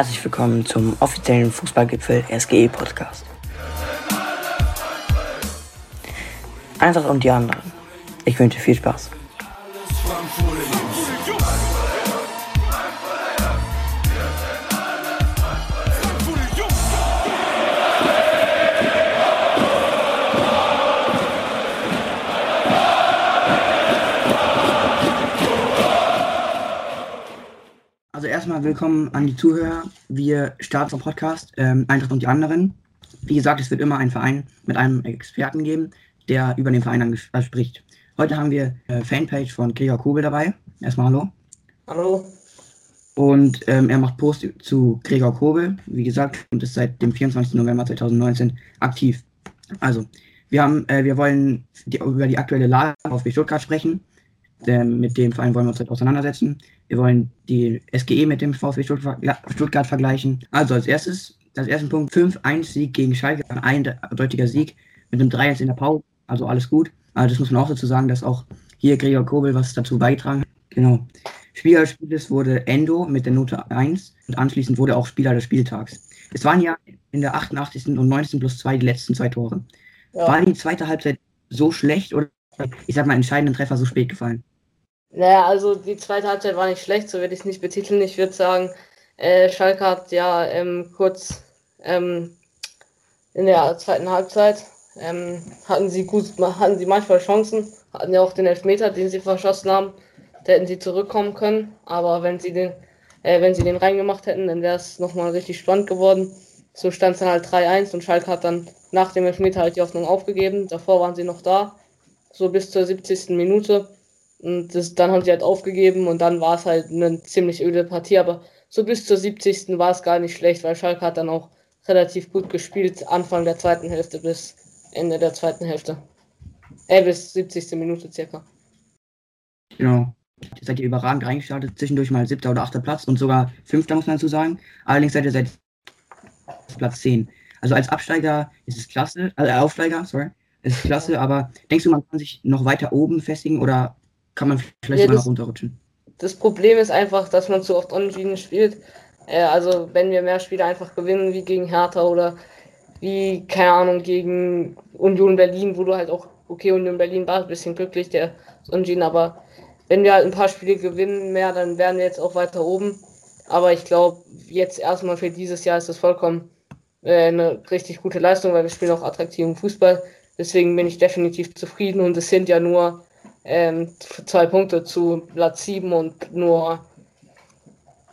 Herzlich willkommen zum offiziellen Fußballgipfel SGE Podcast. Einfach und die anderen. Ich wünsche viel Spaß. Willkommen an die Zuhörer. Wir starten vom Podcast ähm, Eintracht und die anderen. Wie gesagt, es wird immer einen Verein mit einem Experten geben, der über den Verein dann äh, spricht. Heute haben wir äh, Fanpage von Gregor Kobel dabei. Erstmal hallo. Hallo. Und ähm, er macht Post zu Gregor Kobel, wie gesagt, und ist seit dem 24. November 2019 aktiv. Also, wir haben, äh, wir wollen die, über die aktuelle Lage auf Stuttgart sprechen. Ähm, mit dem Verein wollen wir uns heute auseinandersetzen. Wir wollen die SGE mit dem VfB Stuttgart vergleichen. Also als erstes, als ersten Punkt 5-1-Sieg gegen Schalke, ein eindeutiger Sieg mit einem 3-1 in der Pause. Also alles gut. Also das muss man auch dazu sagen, dass auch hier Gregor Kobel was dazu beigetragen hat. Genau. Spieler des Spiels wurde Endo mit der Note 1 und anschließend wurde auch Spieler des Spieltags. Es waren ja in der 88. und 19 plus 2 die letzten zwei Tore. Ja. War die zweite Halbzeit so schlecht oder ich sag mal entscheidenden Treffer so spät gefallen? Naja, also die zweite Halbzeit war nicht schlecht, so würde ich es nicht betiteln. Ich würde sagen, äh, Schalke hat ja ähm, kurz ähm, in der zweiten Halbzeit ähm, hatten sie gut, hatten sie manchmal Chancen, hatten ja auch den Elfmeter, den sie verschossen haben, da hätten sie zurückkommen können. Aber wenn sie den, äh, wenn sie den reingemacht hätten, dann wäre es nochmal richtig spannend geworden. So stand es dann halt 3-1 und Schalke hat dann nach dem Elfmeter halt die Hoffnung aufgegeben. Davor waren sie noch da, so bis zur 70. Minute. Und das, dann haben sie halt aufgegeben und dann war es halt eine ziemlich öde Partie. Aber so bis zur 70. war es gar nicht schlecht, weil Schalke hat dann auch relativ gut gespielt, Anfang der zweiten Hälfte bis Ende der zweiten Hälfte. Äh, bis 70. Minute circa. Genau. Ihr seid ihr überragend reingestartet, zwischendurch mal siebter oder achter Platz und sogar fünfter, muss man dazu sagen. Allerdings seid ihr seit Platz 10. Also als Absteiger ist es klasse, also Aufsteiger, sorry, ist es klasse, aber denkst du, man kann sich noch weiter oben festigen oder kann man vielleicht ja, mal das, runterrutschen. Das Problem ist einfach, dass man zu oft unentschieden spielt. Äh, also wenn wir mehr Spiele einfach gewinnen, wie gegen Hertha oder wie, keine Ahnung, gegen Union Berlin, wo du halt auch, okay, Union Berlin war ein bisschen glücklich, der unentschieden, aber wenn wir halt ein paar Spiele gewinnen mehr, dann wären wir jetzt auch weiter oben. Aber ich glaube, jetzt erstmal für dieses Jahr ist das vollkommen äh, eine richtig gute Leistung, weil wir spielen auch attraktiven Fußball. Deswegen bin ich definitiv zufrieden und es sind ja nur ähm, zwei Punkte zu Platz 7 und nur.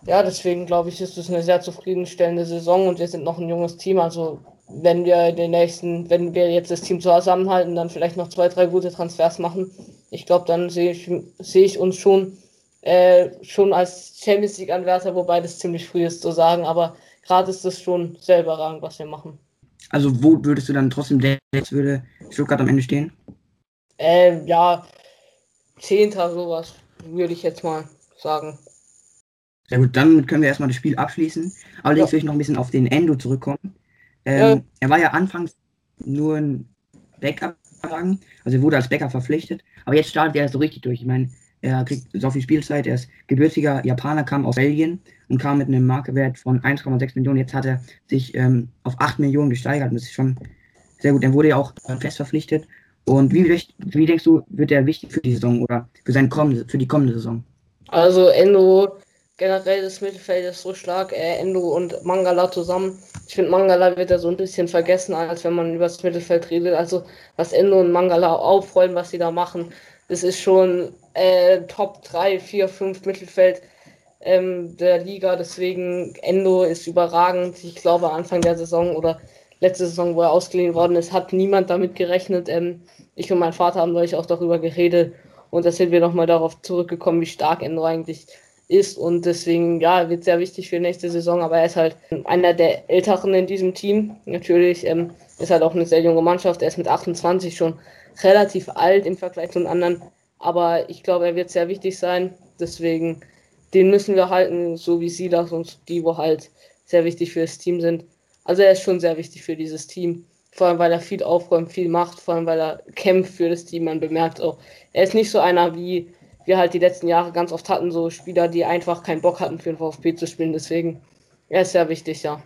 Ja, deswegen glaube ich, ist es eine sehr zufriedenstellende Saison und wir sind noch ein junges Team. Also, wenn wir den nächsten, wenn wir jetzt das Team zusammenhalten, dann vielleicht noch zwei, drei gute Transfers machen. Ich glaube, dann sehe ich, sehe ich uns schon, äh, schon als Champions League-Anwärter, wobei das ziemlich früh ist zu sagen, aber gerade ist es schon sehr überragend, was wir machen. Also, wo würdest du dann trotzdem denken, würde Stuttgart am Ende stehen? Äh, ja, Zehnter, sowas, würde ich jetzt mal sagen. Sehr gut, dann können wir erstmal das Spiel abschließen. Allerdings ja. will ich noch ein bisschen auf den Endo zurückkommen. Ähm, ja. Er war ja anfangs nur ein Backup, also er wurde als Backup verpflichtet, aber jetzt startet er so richtig durch. Ich meine, er kriegt so viel Spielzeit, er ist gebürtiger Japaner, kam aus Belgien und kam mit einem Markewert von 1,6 Millionen. Jetzt hat er sich ähm, auf 8 Millionen gesteigert und das ist schon sehr gut. Er wurde ja auch fest verpflichtet und wie, wie denkst du, wird er wichtig für die Saison oder für, seine kommende, für die kommende Saison? Also Endo, generell das Mittelfeld ist so stark, äh, Endo und Mangala zusammen. Ich finde, Mangala wird da so ein bisschen vergessen, als wenn man über das Mittelfeld redet. Also was Endo und Mangala aufräumen, was sie da machen, das ist schon äh, Top 3, 4, 5 Mittelfeld ähm, der Liga. Deswegen Endo ist überragend. Ich glaube, Anfang der Saison oder letzte Saison, wo er ausgeliehen worden ist, hat niemand damit gerechnet. Ähm, ich und mein Vater haben neulich auch darüber geredet und da sind wir nochmal darauf zurückgekommen, wie stark Endo eigentlich ist und deswegen, ja, wird sehr wichtig für nächste Saison, aber er ist halt einer der Älteren in diesem Team. Natürlich ähm, ist halt auch eine sehr junge Mannschaft, er ist mit 28 schon relativ alt im Vergleich zu den anderen, aber ich glaube, er wird sehr wichtig sein, deswegen den müssen wir halten, so wie sie das und die, wo halt sehr wichtig für das Team sind. Also er ist schon sehr wichtig für dieses Team. Vor allem, weil er viel aufräumt, viel macht, vor allem, weil er kämpft für das Team. Man bemerkt auch, er ist nicht so einer, wie wir halt die letzten Jahre ganz oft hatten, so Spieler, die einfach keinen Bock hatten, für den VfB zu spielen. Deswegen Er ist sehr wichtig, ja.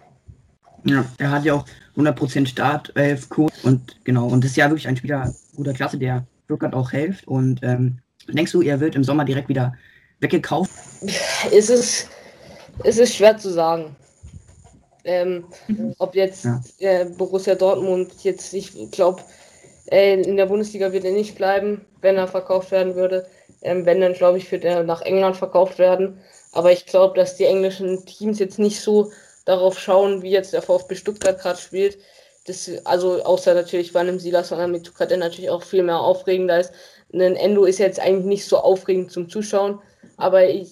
Ja, er hat ja auch 100% Start, äh, Code und genau, und ist ja wirklich ein Spieler guter Klasse, der Stuttgart auch hilft. Und ähm, denkst du, er wird im Sommer direkt wieder weggekauft? Es ist, es ist schwer zu sagen. Ähm, ob jetzt ja. äh, Borussia Dortmund jetzt, ich glaube, äh, in der Bundesliga wird er nicht bleiben, wenn er verkauft werden würde. Ähm, wenn, dann glaube ich, wird er nach England verkauft werden. Aber ich glaube, dass die englischen Teams jetzt nicht so darauf schauen, wie jetzt der VfB Stuttgart gerade spielt. Das, also außer natürlich bei einem Silas von Mituk der natürlich auch viel mehr aufregender ist. Ein Endo ist jetzt eigentlich nicht so aufregend zum Zuschauen, aber ich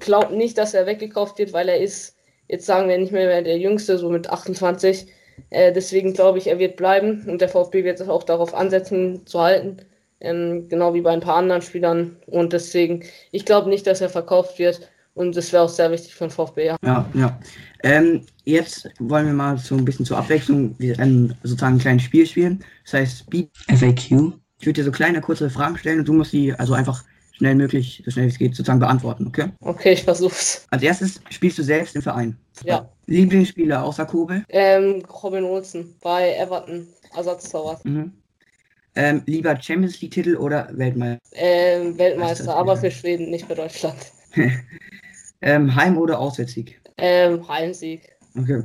glaube nicht, dass er weggekauft wird, weil er ist, jetzt sagen wir nicht mehr der Jüngste, so mit 28. Äh, deswegen glaube ich, er wird bleiben und der VfB wird sich auch darauf ansetzen zu halten. Ähm, genau wie bei ein paar anderen Spielern. Und deswegen, ich glaube nicht, dass er verkauft wird. Und das wäre auch sehr wichtig für den VfB, ja. Ja, ja. Ähm, jetzt wollen wir mal so ein bisschen zur Abwechslung ein, sozusagen ein kleines Spiel spielen. Das heißt Speed FAQ. Ich würde dir so kleine, kurze Fragen stellen und du musst die also einfach schnell möglich, so schnell wie es geht, sozusagen beantworten, okay? Okay, ich versuch's. Als erstes spielst du selbst im Verein. Ja. Lieblingsspieler außer Kobel? Ähm, Robin Olsen bei Everton, Ersatztorwart. Mhm. Ähm, lieber Champions League-Titel oder Weltmeister? Ähm, Weltmeister, aber für Schweden, nicht für Deutschland. ähm, Heim- oder Auswärtssieg? Ähm, Heimsieg. Okay.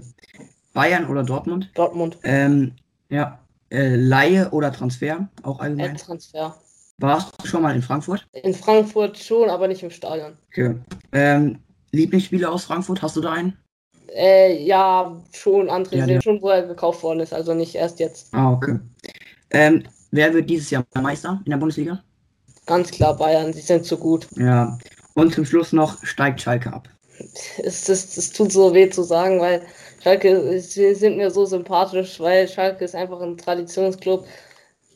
Bayern oder Dortmund? Dortmund. Ähm, ja. Äh, Laie oder Transfer? Auch allgemein? Äh, Transfer. Warst du schon mal in Frankfurt? In Frankfurt schon, aber nicht im Stadion. Okay. Ähm, Lieblingsspieler aus Frankfurt, hast du da einen? Äh, ja, schon André, ja, schon wo er gekauft worden ist, also nicht erst jetzt. Ah, okay. Ähm, wer wird dieses Jahr Meister in der Bundesliga? Ganz klar Bayern, sie sind zu gut. Ja. Und zum Schluss noch steigt Schalke ab. Es, es, es tut so weh zu sagen, weil Schalke, sie sind mir so sympathisch, weil Schalke ist einfach ein Traditionsclub.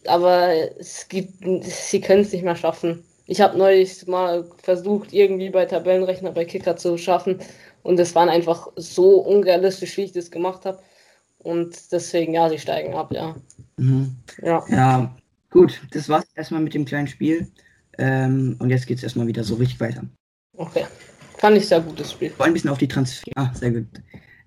Aber es gibt, sie können es nicht mehr schaffen. Ich habe neulich mal versucht, irgendwie bei Tabellenrechner bei Kicker zu schaffen. Und es waren einfach so unrealistisch, wie ich das gemacht habe. Und deswegen, ja, sie steigen ab, ja. Mhm. Ja. Ja, gut, das war's erstmal mit dem kleinen Spiel. Ähm, und jetzt geht es erstmal wieder so richtig weiter. Okay. Fand ich sehr gutes Spiel. Wir wollen ein bisschen auf die Transfer. Ah, sehr gut.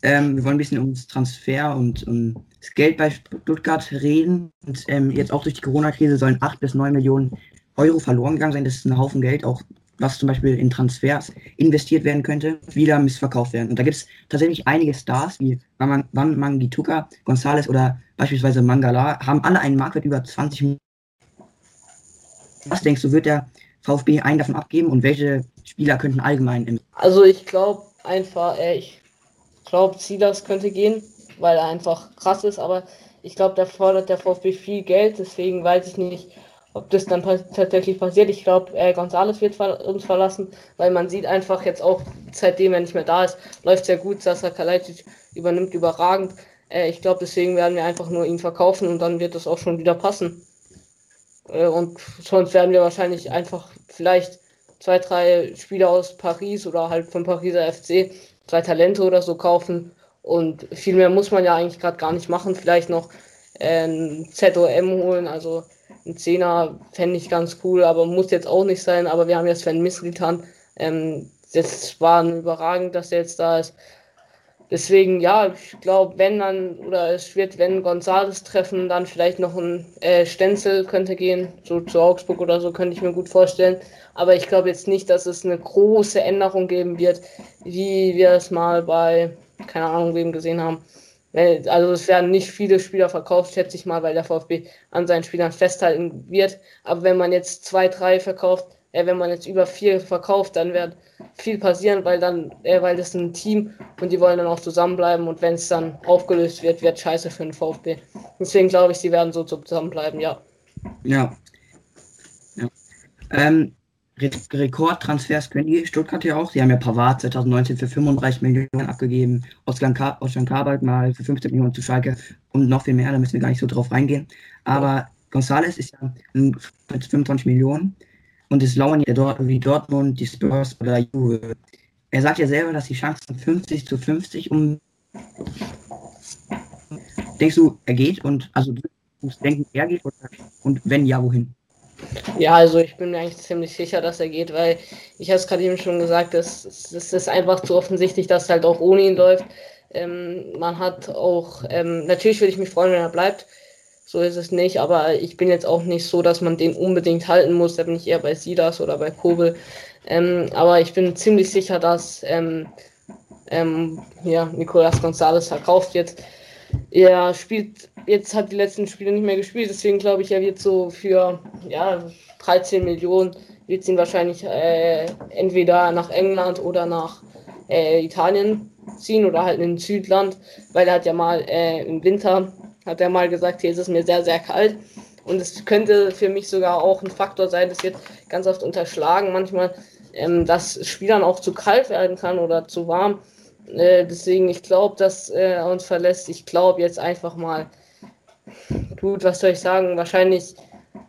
Ähm, wir wollen ein bisschen ums Transfer und um das Geld bei Stuttgart reden. Und ähm, jetzt auch durch die Corona-Krise sollen 8 bis 9 Millionen Euro verloren gegangen sein. Das ist ein Haufen Geld, auch was zum Beispiel in Transfers investiert werden könnte, wieder missverkauft werden. Und da gibt es tatsächlich einige Stars, wie Van Mangituka, González oder beispielsweise Mangala, haben alle einen Marktwert über 20 Millionen. Was denkst du, wird der VfB einen davon abgeben und welche Spieler könnten allgemein im. Also ich glaube einfach, äh, ich glaube, Silas könnte gehen, weil er einfach krass ist, aber ich glaube, da fordert der VfB viel Geld, deswegen weiß ich nicht, ob das dann tatsächlich passiert. Ich glaube, äh, González wird ver uns verlassen, weil man sieht einfach jetzt auch, seitdem er nicht mehr da ist, läuft sehr gut. Sasa Kalajdzic übernimmt überragend. Äh, ich glaube, deswegen werden wir einfach nur ihn verkaufen und dann wird das auch schon wieder passen. Äh, und sonst werden wir wahrscheinlich einfach vielleicht zwei, drei Spieler aus Paris oder halt vom Pariser FC, zwei Talente oder so kaufen. Und viel mehr muss man ja eigentlich gerade gar nicht machen. Vielleicht noch ein ZOM holen, also ein Zehner fände ich ganz cool, aber muss jetzt auch nicht sein. Aber wir haben jetzt Sven Misritan. Ähm, das war überragend, dass er jetzt da ist. Deswegen, ja, ich glaube, wenn dann, oder es wird, wenn Gonzales treffen, dann vielleicht noch ein äh, Stenzel könnte gehen, so zu Augsburg oder so, könnte ich mir gut vorstellen. Aber ich glaube jetzt nicht, dass es eine große Änderung geben wird, wie wir es mal bei, keine Ahnung, wem gesehen haben. Also es werden nicht viele Spieler verkauft, schätze ich mal, weil der VfB an seinen Spielern festhalten wird. Aber wenn man jetzt zwei, drei verkauft, äh, wenn man jetzt über vier verkauft, dann wird viel passieren, weil dann, äh, weil das ein Team und die wollen dann auch zusammenbleiben und wenn es dann aufgelöst wird, wird scheiße für den VfB. Deswegen glaube ich, sie werden so zusammenbleiben, ja. Ja. ja. Ähm, Rekordtransfers können die Stuttgart ja auch. Sie haben ja Pavard 2019 für 35 Millionen abgegeben, Oscar, Ka Kabak mal für 15 Millionen zu Schalke und noch viel mehr, da müssen wir gar nicht so drauf reingehen. Aber ja. González ist ja mit 25 Millionen und es lauern ja dort wie Dortmund, die Spurs oder Juve. Er sagt ja selber, dass die Chancen 50 zu 50 um. Denkst du, er geht und also du denken, er geht oder, und wenn ja, wohin? Ja, also ich bin mir eigentlich ziemlich sicher, dass er geht, weil ich habe es gerade eben schon gesagt, es, es ist einfach zu offensichtlich, dass es halt auch ohne ihn läuft. Ähm, man hat auch, ähm, natürlich würde ich mich freuen, wenn er bleibt. So ist es nicht, aber ich bin jetzt auch nicht so, dass man den unbedingt halten muss. Da bin ich eher bei Sidas oder bei Kobel. Ähm, aber ich bin ziemlich sicher, dass ähm, ähm, ja, Nicolas Gonzalez verkauft wird. Er spielt, jetzt hat die letzten Spiele nicht mehr gespielt, deswegen glaube ich, er wird so für ja, 13 Millionen wird ihn wahrscheinlich äh, entweder nach England oder nach äh, Italien ziehen oder halt in Südland, weil er hat ja mal äh, im Winter, hat er mal gesagt, hier ist es mir sehr, sehr kalt. Und es könnte für mich sogar auch ein Faktor sein, das wird ganz oft unterschlagen manchmal, ähm, dass Spielern auch zu kalt werden kann oder zu warm. Äh, deswegen, ich glaube, dass äh, er uns verlässt. Ich glaube jetzt einfach mal, gut, was soll ich sagen, wahrscheinlich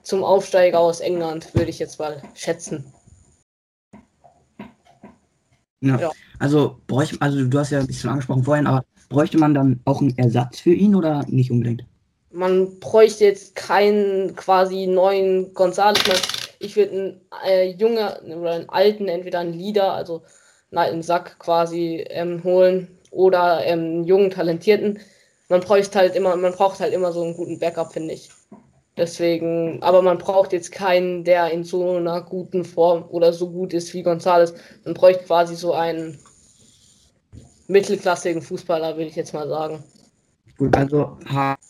zum Aufsteiger aus England, würde ich jetzt mal schätzen. Ja. ja. Also bräuchte, also du hast ja ein bisschen angesprochen vorhin, aber bräuchte man dann auch einen Ersatz für ihn oder nicht unbedingt? Man bräuchte jetzt keinen quasi neuen González. Ich würde einen äh, jungen oder einen alten, entweder einen Leader, also einen alten Sack quasi ähm, holen oder ähm, einen jungen, talentierten. Man bräuchte halt immer, man braucht halt immer so einen guten Backup, finde ich. Deswegen, aber man braucht jetzt keinen, der in so einer guten Form oder so gut ist wie González. Man bräuchte quasi so einen mittelklassigen Fußballer, würde ich jetzt mal sagen. Gut, also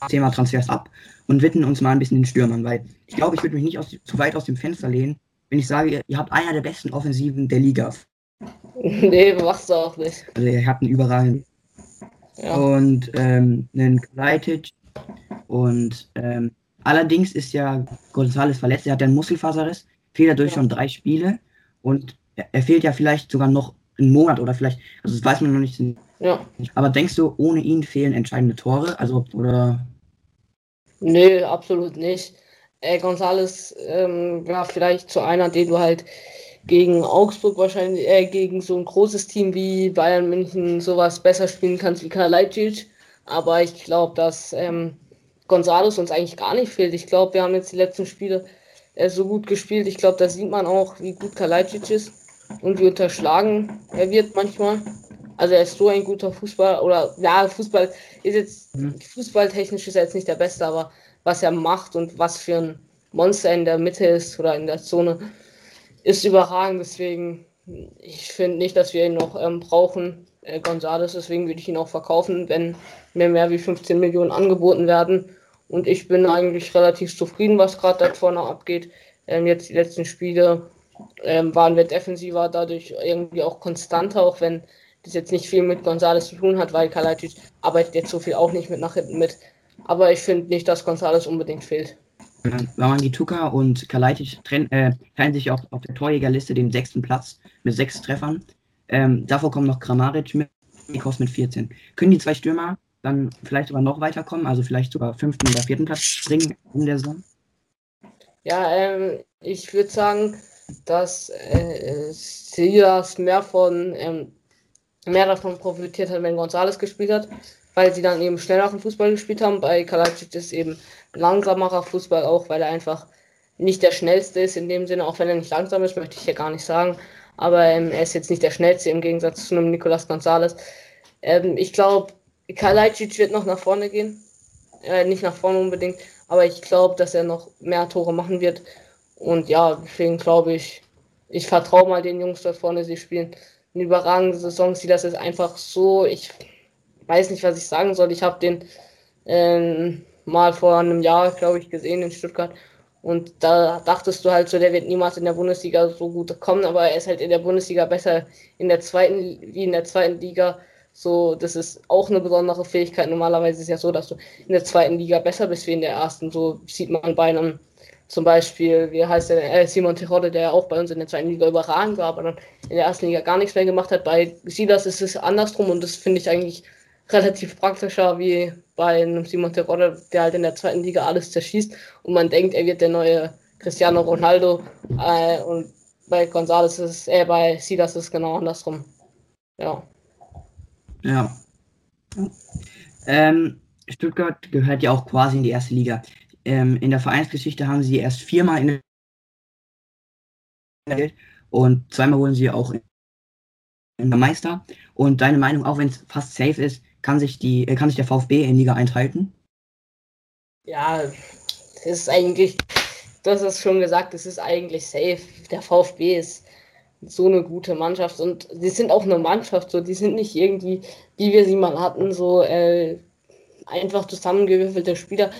Thema Transfers ab und widmen uns mal ein bisschen den Stürmern, weil ich glaube, ich würde mich nicht aus, zu weit aus dem Fenster lehnen, wenn ich sage, ihr, ihr habt einer der besten Offensiven der Liga. nee, machst du auch nicht. Also ihr habt einen überragenden. Ja. Und ähm, einen Kleitic und ähm, Allerdings ist ja González verletzt, er hat ja einen Muskelfaserriss, fehlt dadurch ja. schon drei Spiele und er fehlt ja vielleicht sogar noch einen Monat oder vielleicht, also das weiß man noch nicht. Ja. Aber denkst du, ohne ihn fehlen entscheidende Tore? Also, oder? Nö, absolut nicht. Äh, González ähm, war vielleicht zu einer, den du halt gegen Augsburg wahrscheinlich, äh, gegen so ein großes Team wie Bayern München sowas besser spielen kannst wie Kalajdzic. Aber ich glaube, dass ähm, Gonzales uns eigentlich gar nicht fehlt. Ich glaube, wir haben jetzt die letzten Spiele äh, so gut gespielt. Ich glaube, da sieht man auch, wie gut Kalajdzic ist und wie unterschlagen er wird manchmal. Also er ist so ein guter Fußball oder ja, Fußball ist jetzt mhm. fußballtechnisch ist er jetzt nicht der Beste, aber was er macht und was für ein Monster in der Mitte ist oder in der Zone, ist überragend. Deswegen, ich finde nicht, dass wir ihn noch ähm, brauchen, äh, Gonzales. Deswegen würde ich ihn auch verkaufen, wenn mir mehr wie 15 Millionen angeboten werden. Und ich bin eigentlich relativ zufrieden, was gerade da vorne abgeht. Ähm, jetzt die letzten Spiele ähm, waren wir defensiver, dadurch irgendwie auch konstanter, auch wenn das jetzt nicht viel mit Gonzales zu tun hat, weil Kalajdzic arbeitet jetzt so viel auch nicht mit nach hinten mit. Aber ich finde nicht, dass Gonzales unbedingt fehlt. Tuka und Kalajdzic äh, teilen sich auch auf der Torjägerliste den sechsten Platz mit sechs Treffern. Ähm, davor kommen noch Kramaric mit, mit 14. Können die zwei Stürmer dann vielleicht sogar noch weiterkommen, also vielleicht sogar fünften oder vierten Platz springen in der Saison? Ja, ähm, ich würde sagen, dass äh, Silas mehr von ähm, mehr davon profitiert hat, wenn González gespielt hat, weil sie dann eben schnelleren Fußball gespielt haben. Bei Kalajdzic ist eben langsamerer Fußball auch, weil er einfach nicht der schnellste ist in dem Sinne, auch wenn er nicht langsam ist, möchte ich ja gar nicht sagen. Aber ähm, er ist jetzt nicht der schnellste im Gegensatz zu einem Nicolas González. Ähm, ich glaube, Kalajdzic wird noch nach vorne gehen. Äh, nicht nach vorne unbedingt, aber ich glaube, dass er noch mehr Tore machen wird. Und ja, deswegen glaube ich, ich vertraue mal den Jungs da vorne, sie spielen eine überragende Saison. Sie das ist einfach so, ich weiß nicht, was ich sagen soll. Ich habe den ähm, mal vor einem Jahr, glaube ich, gesehen in Stuttgart. Und da dachtest du halt so, der wird niemals in der Bundesliga so gut kommen, aber er ist halt in der Bundesliga besser in der zweiten, wie in der zweiten Liga so, das ist auch eine besondere Fähigkeit. Normalerweise ist es ja so, dass du in der zweiten Liga besser bist wie in der ersten. So sieht man bei einem zum Beispiel, wie heißt der, äh, Simon Terodde, der auch bei uns in der zweiten Liga überragend war, aber dann in der ersten Liga gar nichts mehr gemacht hat. Bei Silas ist es andersrum und das finde ich eigentlich relativ praktischer wie bei einem Simon Terodde, der halt in der zweiten Liga alles zerschießt und man denkt, er wird der neue Cristiano Ronaldo äh, und bei González ist äh, bei Silas ist es genau andersrum. Ja. Ja. Ähm, Stuttgart gehört ja auch quasi in die erste Liga. Ähm, in der Vereinsgeschichte haben sie erst viermal in und zweimal wurden sie auch in der Meister. Und deine Meinung, auch wenn es fast safe ist, kann sich die, äh, kann sich der VfB in Liga 1 halten? Ja, das ist eigentlich, du hast es schon gesagt, es ist eigentlich safe. Der VfB ist so eine gute Mannschaft und die sind auch eine Mannschaft, so die sind nicht irgendwie, wie wir sie mal hatten, so äh, einfach zusammengewürfelte Spieler.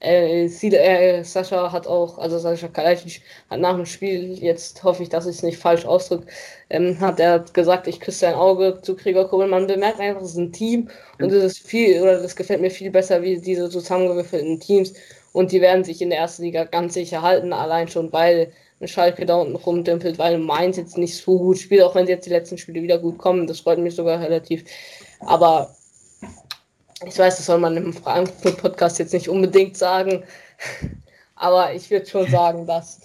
Äh, sie, äh, Sascha hat auch, also Sascha Kalajdzic hat nach dem Spiel, jetzt hoffe ich, dass ich es nicht falsch ausdrücke, ähm, hat er gesagt, ich küsse sein Auge zu Gregor Kobel. Man bemerkt einfach, es ist ein Team und es ist viel, oder das gefällt mir viel besser wie diese zusammengewürfelten Teams und die werden sich in der ersten Liga ganz sicher halten, allein schon, weil Schalke da unten rumdümpelt, weil Mainz jetzt nicht so gut spielt, auch wenn sie jetzt die letzten Spiele wieder gut kommen. Das freut mich sogar relativ. Aber ich weiß, das soll man im Frankfurt-Podcast jetzt nicht unbedingt sagen. Aber ich würde schon sagen, dass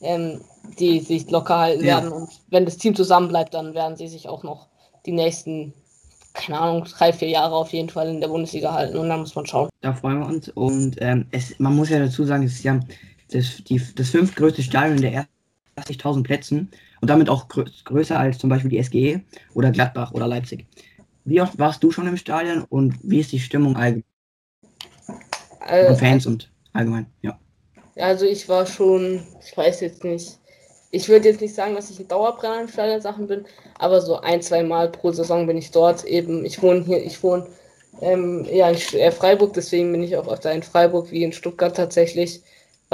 ähm, die sich locker halten ja. werden. Und wenn das Team zusammenbleibt, dann werden sie sich auch noch die nächsten, keine Ahnung, drei, vier Jahre auf jeden Fall in der Bundesliga halten. Und dann muss man schauen. Da freuen wir uns. Und ähm, es, man muss ja dazu sagen, es ist ja das, die, das fünftgrößte Stadion der 80.000 Plätzen und damit auch grö größer als zum Beispiel die SGE oder Gladbach oder Leipzig. Wie oft warst du schon im Stadion und wie ist die Stimmung allgemein? Äh, Fans und allgemein, ja. Also ich war schon, ich weiß jetzt nicht, ich würde jetzt nicht sagen, dass ich ein Dauerbrenner in Stadion-Sachen bin, aber so ein, zwei Mal pro Saison bin ich dort eben. Ich wohne hier, ich wohne ähm, ja, in äh, Freiburg, deswegen bin ich auch öfter in Freiburg wie in Stuttgart tatsächlich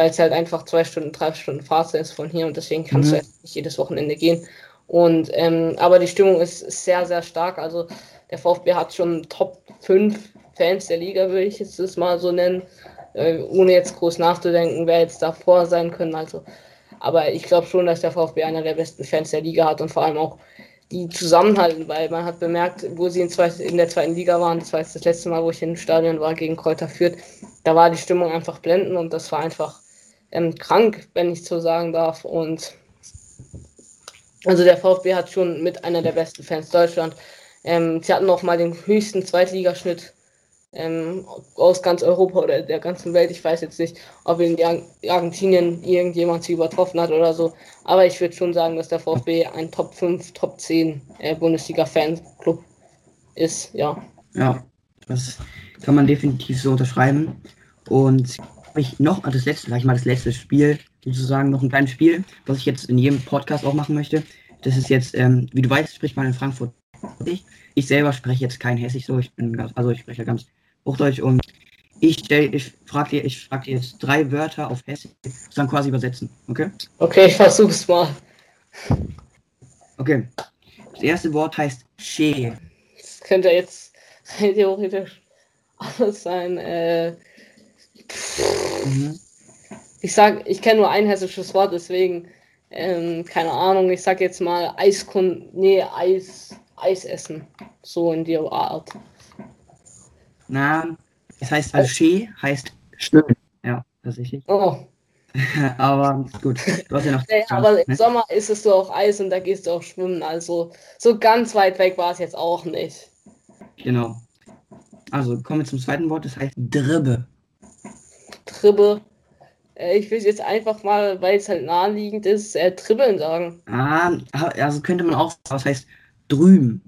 weil es halt einfach zwei Stunden, drei Stunden Fahrt ist von hier und deswegen kannst mhm. du nicht jedes Wochenende gehen. Und ähm, aber die Stimmung ist sehr, sehr stark. Also der VfB hat schon Top 5 Fans der Liga, würde ich jetzt das mal so nennen, äh, ohne jetzt groß nachzudenken, wer jetzt davor sein können. Also, aber ich glaube schon, dass der VfB einer der besten Fans der Liga hat und vor allem auch die zusammenhalten, weil man hat bemerkt, wo sie in, zwei, in der zweiten Liga waren, das war jetzt das letzte Mal, wo ich im Stadion war gegen Kräuter Fürth, da war die Stimmung einfach blendend und das war einfach ähm, krank, wenn ich so sagen darf. Und also der VfB hat schon mit einer der besten Fans Deutschland. Ähm, sie hatten noch mal den höchsten Zweitligaschnitt ähm, aus ganz Europa oder der ganzen Welt. Ich weiß jetzt nicht, ob in Argentinien irgendjemand sie übertroffen hat oder so. Aber ich würde schon sagen, dass der VfB ein Top 5, Top 10 äh, Bundesliga-Fanclub ist, ja. Ja, das kann man definitiv so unterschreiben. Und habe ich noch das letzte, sag ich mal, das letzte Spiel, sozusagen noch ein kleines Spiel, was ich jetzt in jedem Podcast auch machen möchte. Das ist jetzt, ähm, wie du weißt, spricht man in Frankfurt. Ich, ich selber spreche jetzt kein Hessisch so, ich bin ganz, also ich spreche ganz Hochdeutsch und ich stell, ich frage dir, ich frage dir jetzt drei Wörter auf Hessisch, dann quasi übersetzen, okay? Okay, ich versuch's mal. Okay. Das erste Wort heißt She. Das könnte jetzt theoretisch alles sein, äh, Mhm. Ich sag, ich kenne nur ein hessisches Wort, deswegen, ähm, keine Ahnung, ich sag jetzt mal Eiskund, nee, Eis, Eis essen. So in der Art. Na, es heißt Alché, heißt schwimmen. Ja, tatsächlich. Oh. aber gut, du hast ja noch. Nee, aber ne? im Sommer ist es so auch Eis und da gehst du auch schwimmen. Also so ganz weit weg war es jetzt auch nicht. Genau. Also kommen wir zum zweiten Wort, das heißt Dribbe. Tribbe. Äh, ich will jetzt einfach mal, weil es halt naheliegend ist, äh, Tribbeln sagen. Ah, also könnte man auch, was heißt drüben.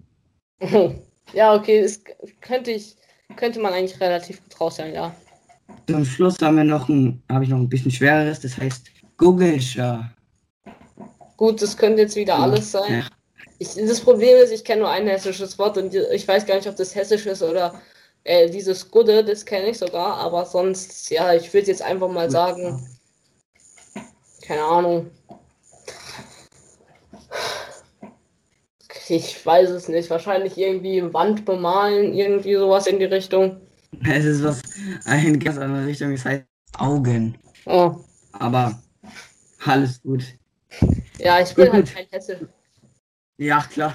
ja, okay, das könnte ich, könnte man eigentlich relativ gut raus sein, ja. Zum Schluss haben wir noch ein, habe ich noch ein bisschen schwereres, das heißt Gugescher. Gut, das könnte jetzt wieder alles sein. Ja. Ich, das Problem ist, ich kenne nur ein hessisches Wort und ich weiß gar nicht, ob das hessisch ist oder äh, dieses Gute, das kenne ich sogar, aber sonst, ja, ich würde jetzt einfach mal sagen, keine Ahnung. Ich weiß es nicht. Wahrscheinlich irgendwie Wand bemalen, irgendwie sowas in die Richtung. Es ist was in ganz andere Richtung. Es heißt Augen. Oh. Aber alles gut. Ja, ich bin halt kein Hesse. Ja, klar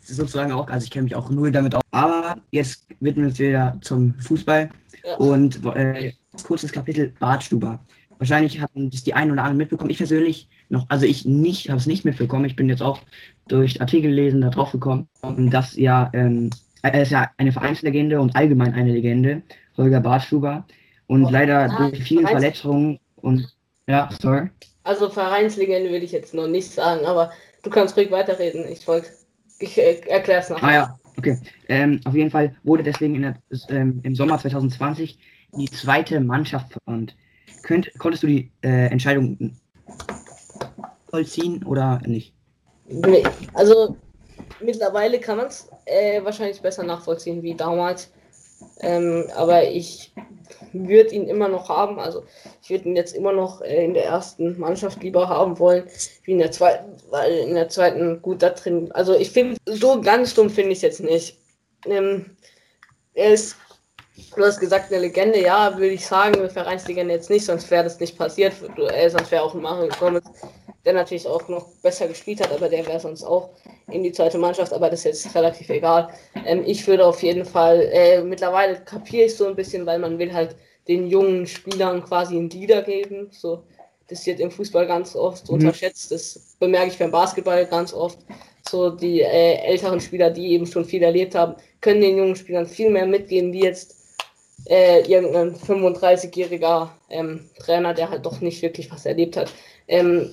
sozusagen auch, also ich kenne mich auch null damit aus. Aber jetzt widmen wir uns wieder zum Fußball ja. und äh, kurzes Kapitel Bartstuber. Wahrscheinlich hatten das die einen oder anderen mitbekommen. Ich persönlich noch, also ich nicht, habe es nicht mitbekommen. Ich bin jetzt auch durch Artikel lesen da drauf gekommen, dass ja, ähm, er ist ja eine Vereinslegende und allgemein eine Legende, Holger Bartstuber. Und oh, leider nein, durch viele Verletzungen und Ja, sorry. Also Vereinslegende will ich jetzt noch nicht sagen, aber du kannst ruhig weiterreden. Ich wollte, ich äh, erkläre es nachher. Ah ja, okay. Ähm, auf jeden Fall wurde deswegen in der, ähm, im Sommer 2020 die zweite Mannschaft verbannt. Könnt, konntest du die äh, Entscheidung vollziehen oder nicht? Nee, also mittlerweile kann man es äh, wahrscheinlich besser nachvollziehen wie damals. Ähm, aber ich würde ihn immer noch haben. Also ich würde ihn jetzt immer noch äh, in der ersten Mannschaft lieber haben wollen, wie in der zweiten, weil in der zweiten gut da drin. Also ich finde, so ganz dumm finde ich es jetzt nicht. Ähm, er ist, du hast gesagt, eine Legende, ja, würde ich sagen, eine Vereinslegende jetzt nicht, sonst wäre das nicht passiert. Äh, sonst wäre auch ein Mario Gomez, der natürlich auch noch besser gespielt hat, aber der wäre sonst auch in die zweite Mannschaft, aber das ist jetzt relativ egal. Ähm, ich würde auf jeden Fall, äh, mittlerweile kapiere ich so ein bisschen, weil man will halt den jungen Spielern quasi einen Leader geben. So, das wird im Fußball ganz oft mhm. unterschätzt. Das bemerke ich beim Basketball ganz oft. So die äh, älteren Spieler, die eben schon viel erlebt haben, können den jungen Spielern viel mehr mitgeben, wie jetzt äh, irgendein 35-jähriger ähm, Trainer, der halt doch nicht wirklich was erlebt hat. Ähm,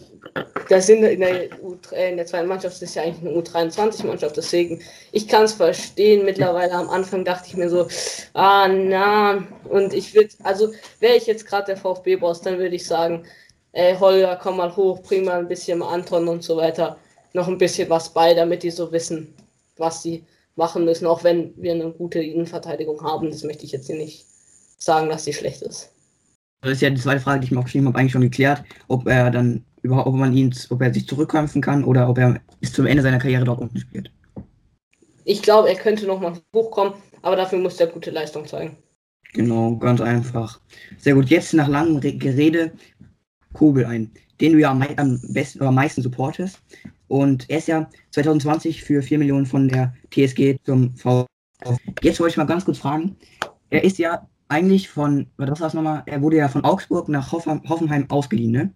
das sind in der, U äh, in der zweiten Mannschaft das ist ja eigentlich eine U23-Mannschaft, deswegen ich kann es verstehen. Mittlerweile am Anfang dachte ich mir so, ah na, und ich würde, also wäre ich jetzt gerade der VfB-Boss, dann würde ich sagen, äh, Holger, komm mal hoch, bring mal ein bisschen Anton und so weiter, noch ein bisschen was bei, damit die so wissen, was sie machen müssen, auch wenn wir eine gute Innenverteidigung haben. Das möchte ich jetzt hier nicht sagen, dass sie schlecht ist. Das ist ja die zweite Frage, die ich mir aufgeschrieben habe, eigentlich schon geklärt, ob er dann überhaupt, ob man ihn, ob er sich zurückkämpfen kann oder ob er bis zum Ende seiner Karriere dort unten spielt. Ich glaube, er könnte nochmal hochkommen, aber dafür muss er gute Leistung zeigen. Genau, ganz einfach. Sehr gut. Jetzt nach langem Gerede Kobel ein, den du ja am, am besten oder am meisten supportest. Und er ist ja 2020 für 4 Millionen von der TSG zum V. Jetzt wollte ich mal ganz kurz fragen. Er ist ja eigentlich von, was war das nochmal? Er wurde ja von Augsburg nach Hoffenheim ausgeliehen, ne?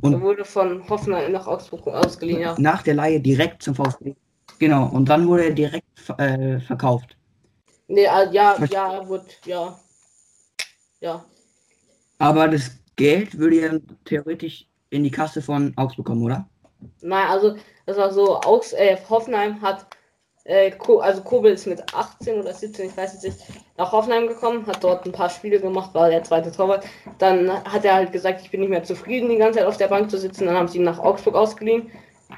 Und er wurde von Hoffenheim nach Augsburg ausgeliehen, ja. Nach der Leihe direkt zum VfB. Genau, und dann wurde er direkt äh, verkauft. Nee, äh, ja, ja, wurde, ja. Ja. Aber das Geld würde ja theoretisch in die Kasse von Augsburg kommen, oder? Nein, also das war so, Augs äh, Hoffenheim hat äh, also Kobel ist mit 18 oder 17, ich weiß jetzt nicht, nach Hoffenheim gekommen, hat dort ein paar Spiele gemacht, war der zweite Torwart. Dann hat er halt gesagt, ich bin nicht mehr zufrieden, die ganze Zeit auf der Bank zu sitzen. Dann haben sie ihn nach Augsburg ausgeliehen.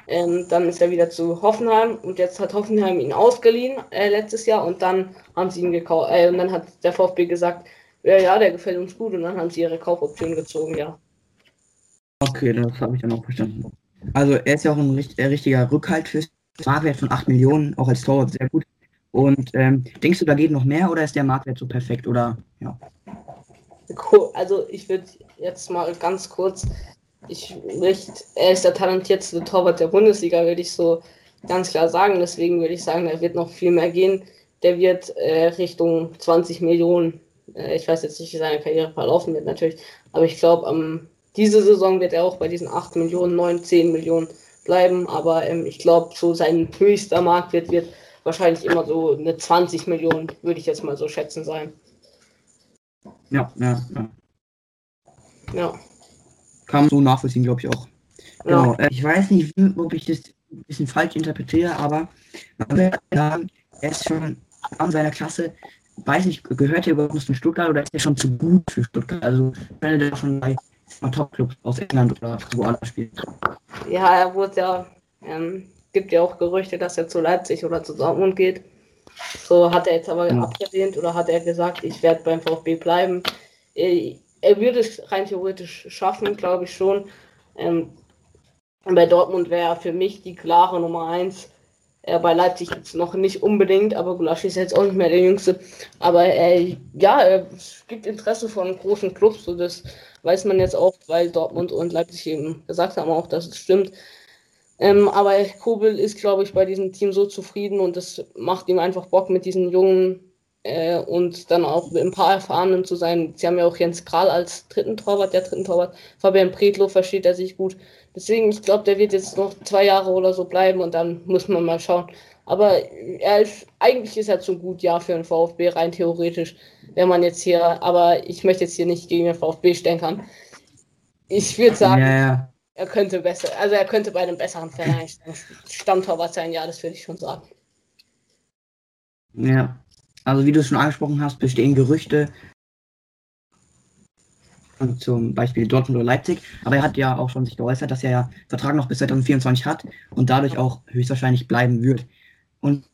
Ähm, dann ist er wieder zu Hoffenheim und jetzt hat Hoffenheim ihn ausgeliehen äh, letztes Jahr und dann haben sie ihn gekauft. Äh, und dann hat der VfB gesagt, ja, ja, der gefällt uns gut und dann haben sie ihre Kaufoption gezogen, ja. Okay, das habe ich dann auch verstanden. Also er ist ja auch ein richtiger Rückhalt fürs Marktwert von 8 Millionen, auch als Torwart sehr gut. Und ähm, denkst du, da geht noch mehr oder ist der Marktwert so perfekt? Oder ja? Also ich würde jetzt mal ganz kurz, ich nicht, er ist der talentierteste Torwart der Bundesliga, würde ich so ganz klar sagen. Deswegen würde ich sagen, er wird noch viel mehr gehen. Der wird äh, Richtung 20 Millionen. Äh, ich weiß jetzt nicht, wie seine Karriere verlaufen wird natürlich, aber ich glaube, ähm, diese Saison wird er auch bei diesen 8 Millionen, 9, 10 Millionen bleiben, aber ähm, ich glaube, so sein höchster Marktwert wird wahrscheinlich immer so eine 20 Millionen, würde ich jetzt mal so schätzen sein. Ja, ja, ja. Ja. Kann man so nachvollziehen, glaube ich auch. Genau. Ja. Äh, ich weiß nicht, ob ich das ein bisschen falsch interpretiere, aber man will sagen, er ist schon an seiner Klasse, weiß nicht, gehört er überhaupt zu Stuttgart oder ist er schon zu gut für Stuttgart? Also, wenn er schon bei Top-Clubs aus England oder woanders spielt. Ja, er wurde ja, ähm, gibt ja auch Gerüchte, dass er zu Leipzig oder zu Dortmund geht. So hat er jetzt aber ja. abgelehnt oder hat er gesagt, ich werde beim VfB bleiben. Er, er würde es rein theoretisch schaffen, glaube ich schon. Ähm, bei Dortmund wäre er für mich die klare Nummer 1. Er bei Leipzig jetzt noch nicht unbedingt, aber Gulaschi ist jetzt auch nicht mehr der Jüngste. Aber äh, ja, es gibt Interesse von großen Clubs, so das weiß man jetzt auch, weil Dortmund und Leipzig eben gesagt haben auch, dass es stimmt. Ähm, aber Kobel ist, glaube ich, bei diesem Team so zufrieden und es macht ihm einfach Bock mit diesen jungen äh, und dann auch mit ein paar Erfahrenen zu sein. Sie haben ja auch Jens Kral als dritten Torwart, der dritten Torwart. Fabian Predlow versteht er sich gut. Deswegen, ich glaube, der wird jetzt noch zwei Jahre oder so bleiben und dann muss man mal schauen. Aber er ist, eigentlich ist er zu gut, ja, für den VfB, rein theoretisch, wenn man jetzt hier, aber ich möchte jetzt hier nicht gegen den VfB stänkern. Ich würde sagen, Ja, ja. er könnte besser, also er könnte bei einem besseren Verein Stammtorwart sein, ja, das würde ich schon sagen. Ja. Also wie du es schon angesprochen hast, bestehen Gerüchte zum Beispiel Dortmund oder Leipzig, aber er hat ja auch schon sich geäußert, dass er ja Vertrag noch bis 2024 hat und dadurch auch höchstwahrscheinlich bleiben wird. Und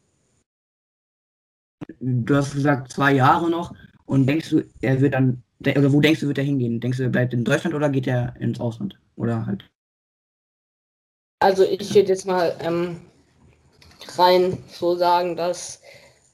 du hast gesagt, zwei Jahre noch und denkst du, er wird dann, oder wo denkst du, wird er hingehen? Denkst du, er bleibt in Deutschland oder geht er ins Ausland? Oder halt? Also ich würde jetzt mal ähm, rein so sagen, dass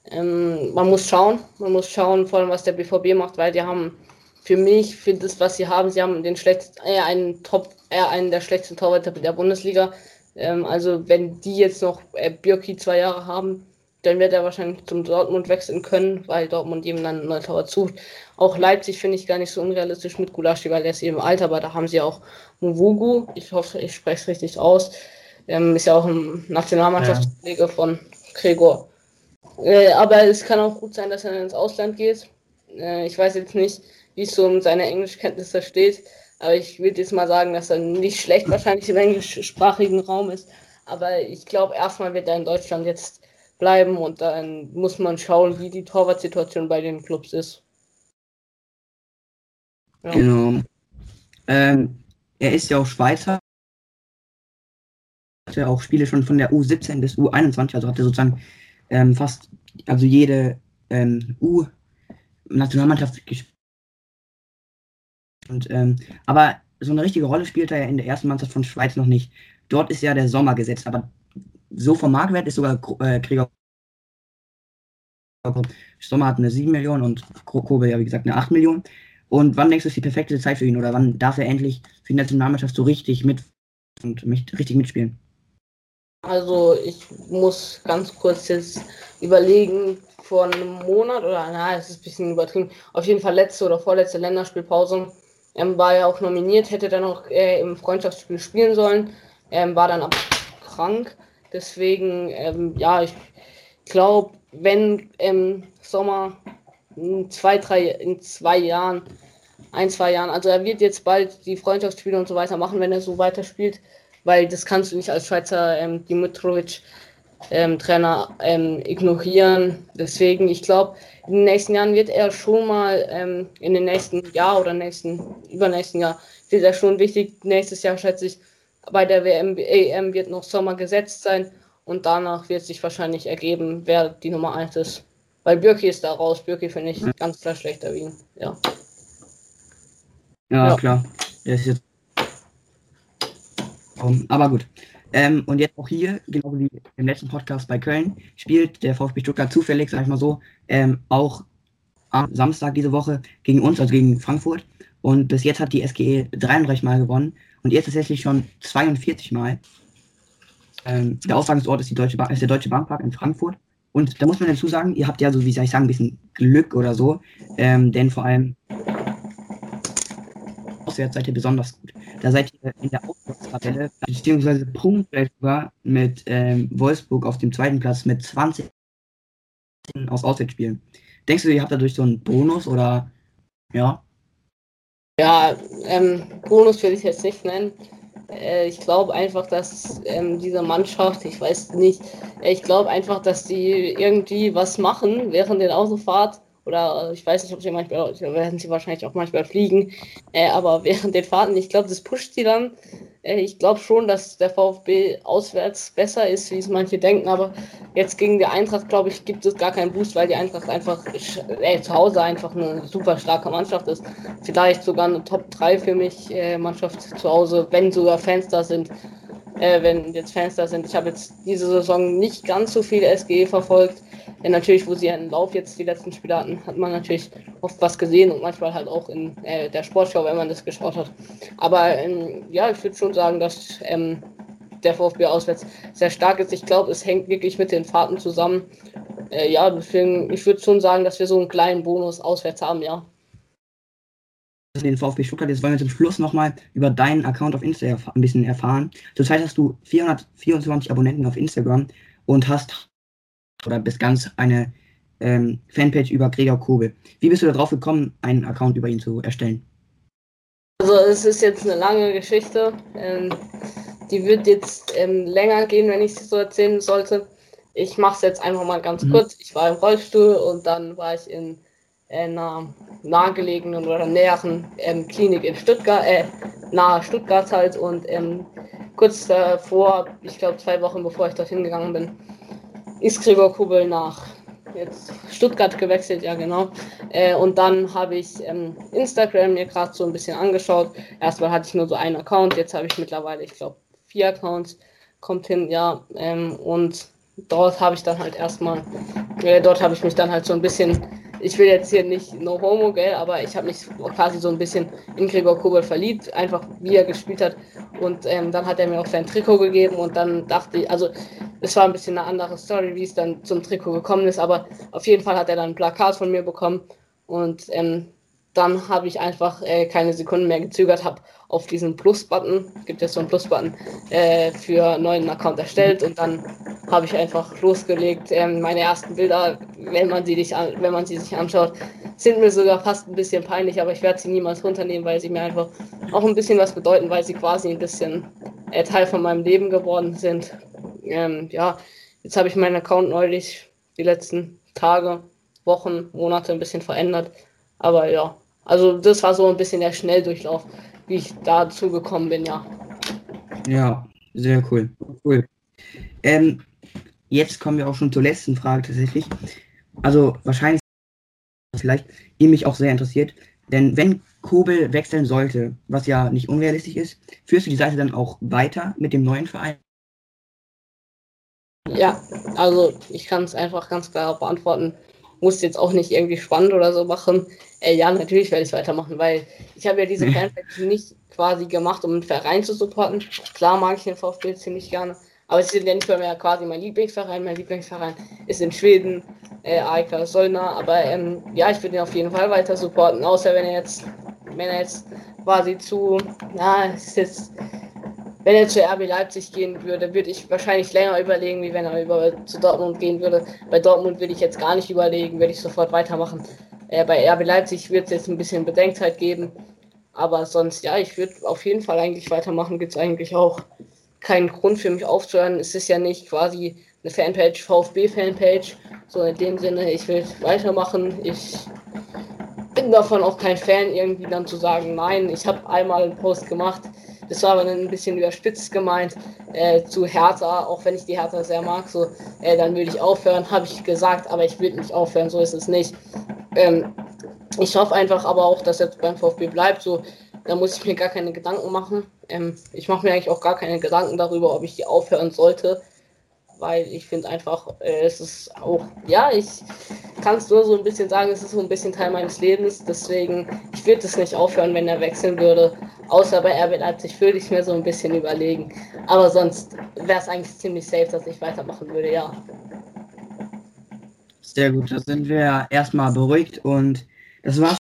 ähm, man muss schauen, man muss schauen, vor allem was der BVB macht, weil die haben für mich, für das, was sie haben, sie haben den schlechtesten, eher einen Top, eher einen der schlechtesten Torwärter der Bundesliga. Ähm, also wenn die jetzt noch äh, Birki zwei Jahre haben, dann wird er wahrscheinlich zum Dortmund wechseln können, weil Dortmund eben dann einen neuen Torwart sucht. Auch Leipzig finde ich gar nicht so unrealistisch mit Gulaschi, weil er ist eben alt, aber da haben sie auch Muvugu, ich hoffe, ich spreche es richtig aus, ähm, ist ja auch ein Nationalmannschaftskollege ja. von Gregor. Äh, aber es kann auch gut sein, dass er ins Ausland geht. Äh, ich weiß jetzt nicht, wie es so um seine Englischkenntnisse steht, aber ich würde jetzt mal sagen, dass er nicht schlecht wahrscheinlich im englischsprachigen Raum ist. Aber ich glaube, erstmal wird er in Deutschland jetzt bleiben und dann muss man schauen, wie die Torwartsituation bei den Clubs ist. Ja. Genau. Ähm, er ist ja auch Schweizer. Hatte auch Spiele schon von der U17 bis U21, also hatte sozusagen ähm, fast, also jede ähm, U-Nationalmannschaft gespielt. Und, ähm, aber so eine richtige Rolle spielt er ja in der ersten Mannschaft von Schweiz noch nicht. Dort ist ja der Sommer gesetzt, aber so vom Marktwert ist sogar äh, Krieger Sommer hat eine 7 Millionen und Kobe ja wie gesagt eine 8 Millionen. Und wann denkst du, ist die perfekte Zeit für ihn oder wann darf er endlich für die Nationalmannschaft so richtig mit und mit, richtig mitspielen? Also ich muss ganz kurz jetzt überlegen, vor einem Monat oder na, es ist ein bisschen übertrieben, auf jeden Fall letzte oder vorletzte Länderspielpause ähm, war er auch nominiert, hätte dann auch äh, im Freundschaftsspiel spielen sollen, ähm, war dann aber krank. Deswegen, ähm, ja, ich glaube, wenn im Sommer in zwei, drei, in zwei Jahren, ein, zwei Jahren, also er wird jetzt bald die Freundschaftsspiele und so weiter machen, wenn er so weiterspielt, weil das kannst du nicht als Schweizer ähm, Dimitrovic ähm, Trainer ähm, ignorieren. Deswegen, ich glaube, in den nächsten Jahren wird er schon mal ähm, in den nächsten Jahr oder nächsten, übernächsten Jahr wird er schon wichtig. Nächstes Jahr schätze ich, bei der WM, EM wird noch Sommer gesetzt sein und danach wird sich wahrscheinlich ergeben, wer die Nummer 1 ist. Weil Birki ist da raus. Birki finde ich ganz klar schlechter wie ihn. Ja. Ja, ja. klar. Jetzt. Aber gut. Ähm, und jetzt auch hier, genau wie im letzten Podcast bei Köln, spielt der VfB Stuttgart zufällig, sag ich mal so, ähm, auch am Samstag diese Woche gegen uns, also gegen Frankfurt. Und bis jetzt hat die SGE 33 Mal gewonnen und jetzt tatsächlich schon 42 Mal. Ähm, der Austragungsort ist, ist der Deutsche Bankpark in Frankfurt. Und da muss man dazu sagen, ihr habt ja so, wie soll ich sagen, ein bisschen Glück oder so. Ähm, denn vor allem auswärts seid ihr besonders gut. Da seid ihr in der Auswärtstabelle, beziehungsweise punktgleich sogar mit ähm, Wolfsburg auf dem zweiten Platz mit 20 aus Auswärtsspielen. Denkst du, ihr habt dadurch so einen Bonus oder ja? Ja, ähm, Bonus will ich jetzt nicht nennen. Äh, ich glaube einfach, dass ähm, diese Mannschaft, ich weiß nicht, äh, ich glaube einfach, dass die irgendwie was machen während der Autofahrt oder ich weiß nicht, ob sie manchmal, werden sie wahrscheinlich auch manchmal fliegen, äh, aber während den Fahrten, ich glaube, das pusht sie dann. Äh, ich glaube schon, dass der VfB auswärts besser ist, wie es manche denken, aber jetzt gegen die Eintracht, glaube ich, gibt es gar keinen Boost, weil die Eintracht einfach äh, zu Hause einfach eine super starke Mannschaft ist. Vielleicht sogar eine Top 3 für mich äh, Mannschaft zu Hause, wenn sogar Fans da sind. Äh, wenn jetzt Fans da sind. Ich habe jetzt diese Saison nicht ganz so viel SGE verfolgt. Ja, natürlich, wo sie einen Lauf jetzt die letzten Spiele hatten, hat man natürlich oft was gesehen und manchmal halt auch in äh, der Sportschau, wenn man das geschaut hat. Aber ähm, ja, ich würde schon sagen, dass ähm, der VfB auswärts sehr stark ist. Ich glaube, es hängt wirklich mit den Fahrten zusammen. Äh, ja, deswegen, ich würde schon sagen, dass wir so einen kleinen Bonus auswärts haben, ja. Den VfB Stuttgart, jetzt wollen wir zum Schluss nochmal über deinen Account auf Instagram ein bisschen erfahren. Zurzeit hast du 424 Abonnenten auf Instagram und hast oder bist ganz eine ähm, Fanpage über Gregor Kobel. Wie bist du darauf gekommen, einen Account über ihn zu erstellen? Also es ist jetzt eine lange Geschichte. Ähm, die wird jetzt ähm, länger gehen, wenn ich es so erzählen sollte. Ich mache es jetzt einfach mal ganz mhm. kurz. Ich war im Rollstuhl und dann war ich in einer nahegelegenen oder näheren ähm, Klinik in Stuttgart, äh, nahe Stuttgart halt und ähm, kurz davor, ich glaube zwei Wochen bevor ich dorthin gegangen bin, ist Gregor Kubel nach jetzt Stuttgart gewechselt, ja genau. Äh, und dann habe ich ähm, Instagram mir gerade so ein bisschen angeschaut. Erstmal hatte ich nur so einen Account, jetzt habe ich mittlerweile, ich glaube, vier Accounts. Kommt hin, ja. Ähm, und dort habe ich dann halt erstmal, äh, dort habe ich mich dann halt so ein bisschen ich will jetzt hier nicht no homo, gell, aber ich habe mich quasi so ein bisschen in Gregor Kobel verliebt, einfach wie er gespielt hat. Und ähm, dann hat er mir auch sein Trikot gegeben und dann dachte ich, also es war ein bisschen eine andere Story, wie es dann zum Trikot gekommen ist, aber auf jeden Fall hat er dann ein Plakat von mir bekommen und ähm, dann habe ich einfach äh, keine Sekunden mehr gezögert, habe auf diesen Plus-Button, gibt es so einen Plus-Button, äh, für einen neuen Account erstellt und dann habe ich einfach losgelegt. Ähm, meine ersten Bilder, wenn man, sie dich an, wenn man sie sich anschaut, sind mir sogar fast ein bisschen peinlich, aber ich werde sie niemals runternehmen, weil sie mir einfach auch ein bisschen was bedeuten, weil sie quasi ein bisschen äh, Teil von meinem Leben geworden sind. Ähm, ja, jetzt habe ich meinen Account neulich die letzten Tage, Wochen, Monate ein bisschen verändert. Aber ja, also das war so ein bisschen der Schnelldurchlauf, wie ich dazu gekommen bin, ja. Ja, sehr cool. Cool. Ähm, jetzt kommen wir auch schon zur letzten Frage tatsächlich. Also wahrscheinlich vielleicht, die mich auch sehr interessiert. Denn wenn Kobel wechseln sollte, was ja nicht unrealistisch ist, führst du die Seite dann auch weiter mit dem neuen Verein? Ja, also ich kann es einfach ganz klar beantworten muss jetzt auch nicht irgendwie spannend oder so machen. Äh, ja, natürlich werde ich weitermachen, weil ich habe ja diese Fanpage nicht quasi gemacht, um einen Verein zu supporten. Klar mag ich den VfB ziemlich gerne, aber es ist ja nicht mehr quasi mein Lieblingsverein. Mein Lieblingsverein ist in Schweden, äh, AIK Solna, aber ähm, ja, ich würde ihn auf jeden Fall weiter supporten, außer wenn er jetzt, wenn er jetzt quasi zu, ja, es ist jetzt wenn er zu RB Leipzig gehen würde, würde ich wahrscheinlich länger überlegen, wie wenn er über, zu Dortmund gehen würde. Bei Dortmund würde ich jetzt gar nicht überlegen, würde ich sofort weitermachen. Äh, bei RB Leipzig wird es jetzt ein bisschen Bedenkzeit geben. Aber sonst, ja, ich würde auf jeden Fall eigentlich weitermachen. Gibt es eigentlich auch keinen Grund für mich aufzuhören. Es ist ja nicht quasi eine Fanpage, VfB-Fanpage. So in dem Sinne, ich will weitermachen. Ich bin davon auch kein Fan, irgendwie dann zu sagen, nein, ich habe einmal einen Post gemacht das war aber ein bisschen überspitzt gemeint äh, zu Hertha, auch wenn ich die Hertha sehr mag, so, äh, dann würde ich aufhören, habe ich gesagt, aber ich will nicht aufhören, so ist es nicht. Ähm, ich hoffe einfach aber auch, dass er beim VfB bleibt, so, da muss ich mir gar keine Gedanken machen. Ähm, ich mache mir eigentlich auch gar keine Gedanken darüber, ob ich die aufhören sollte weil ich finde einfach, äh, es ist auch, ja, ich kann es nur so ein bisschen sagen, es ist so ein bisschen Teil meines Lebens, deswegen, ich würde es nicht aufhören, wenn er wechseln würde, außer bei RB Leipzig würde ich mir so ein bisschen überlegen, aber sonst wäre es eigentlich ziemlich safe, dass ich weitermachen würde, ja. Sehr gut, da sind wir erstmal beruhigt und das war's.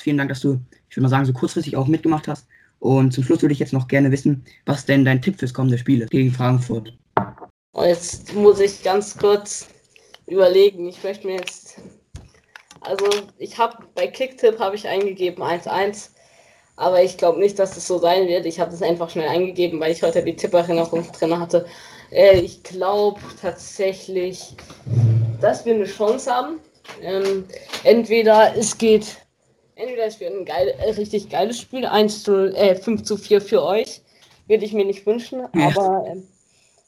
Vielen Dank, dass du, ich würde mal sagen, so kurzfristig auch mitgemacht hast. Und zum Schluss würde ich jetzt noch gerne wissen, was denn dein Tipp fürs kommende Spiel ist gegen Frankfurt. Und jetzt muss ich ganz kurz überlegen. Ich möchte mir jetzt. Also, ich habe bei Kicktip habe ich eingegeben 1-1. Aber ich glaube nicht, dass es so sein wird. Ich habe das einfach schnell eingegeben, weil ich heute die Tipperinnerung drin hatte. Äh, ich glaube tatsächlich, dass wir eine Chance haben. Ähm, entweder es geht, entweder es wird ein geil, äh, richtig geiles Spiel, 1 zu, äh, 5 zu 4 für euch. Würde ich mir nicht wünschen, ja. aber äh,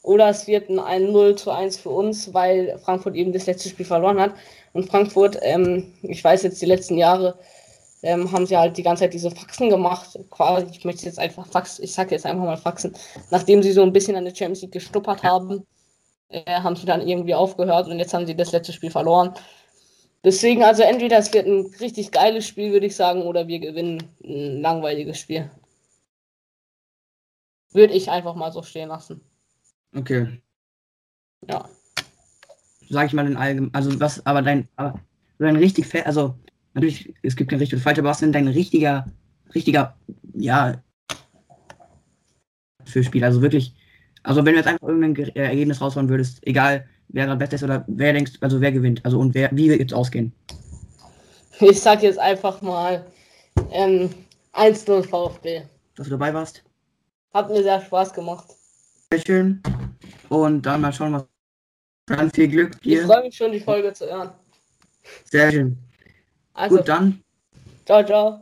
oder es wird ein 0 zu 1 für uns, weil Frankfurt eben das letzte Spiel verloren hat. Und Frankfurt, ähm, ich weiß jetzt, die letzten Jahre ähm, haben sie halt die ganze Zeit diese Faxen gemacht. Quasi, ich möchte jetzt einfach Faxen, ich sage jetzt einfach mal Faxen. Nachdem sie so ein bisschen an der Champions League gestuppert haben, äh, haben sie dann irgendwie aufgehört und jetzt haben sie das letzte Spiel verloren. Deswegen, also entweder es wird ein richtig geiles Spiel, würde ich sagen, oder wir gewinnen ein langweiliges Spiel. Würde ich einfach mal so stehen lassen. Okay. Ja. Sag ich mal in allgemein, also was, aber dein, aber dein richtig, also natürlich, es gibt kein richtig und falsch, aber was denn dein richtiger, richtiger, ja, für Spiel, also wirklich, also wenn du jetzt einfach irgendein äh, Ergebnis raushauen würdest, egal wer gerade besser ist oder wer denkst, also wer gewinnt, also und wer, wie wird es ausgehen? Ich sag jetzt einfach mal, ähm, 1-0 VfB. dass du dabei warst. Hat mir sehr Spaß gemacht. Sehr schön. Und dann mal schauen, was. Dann viel Glück Ich dir. freue mich schon, die Folge zu hören. Sehr schön. Also, Gut, dann. ciao, ciao.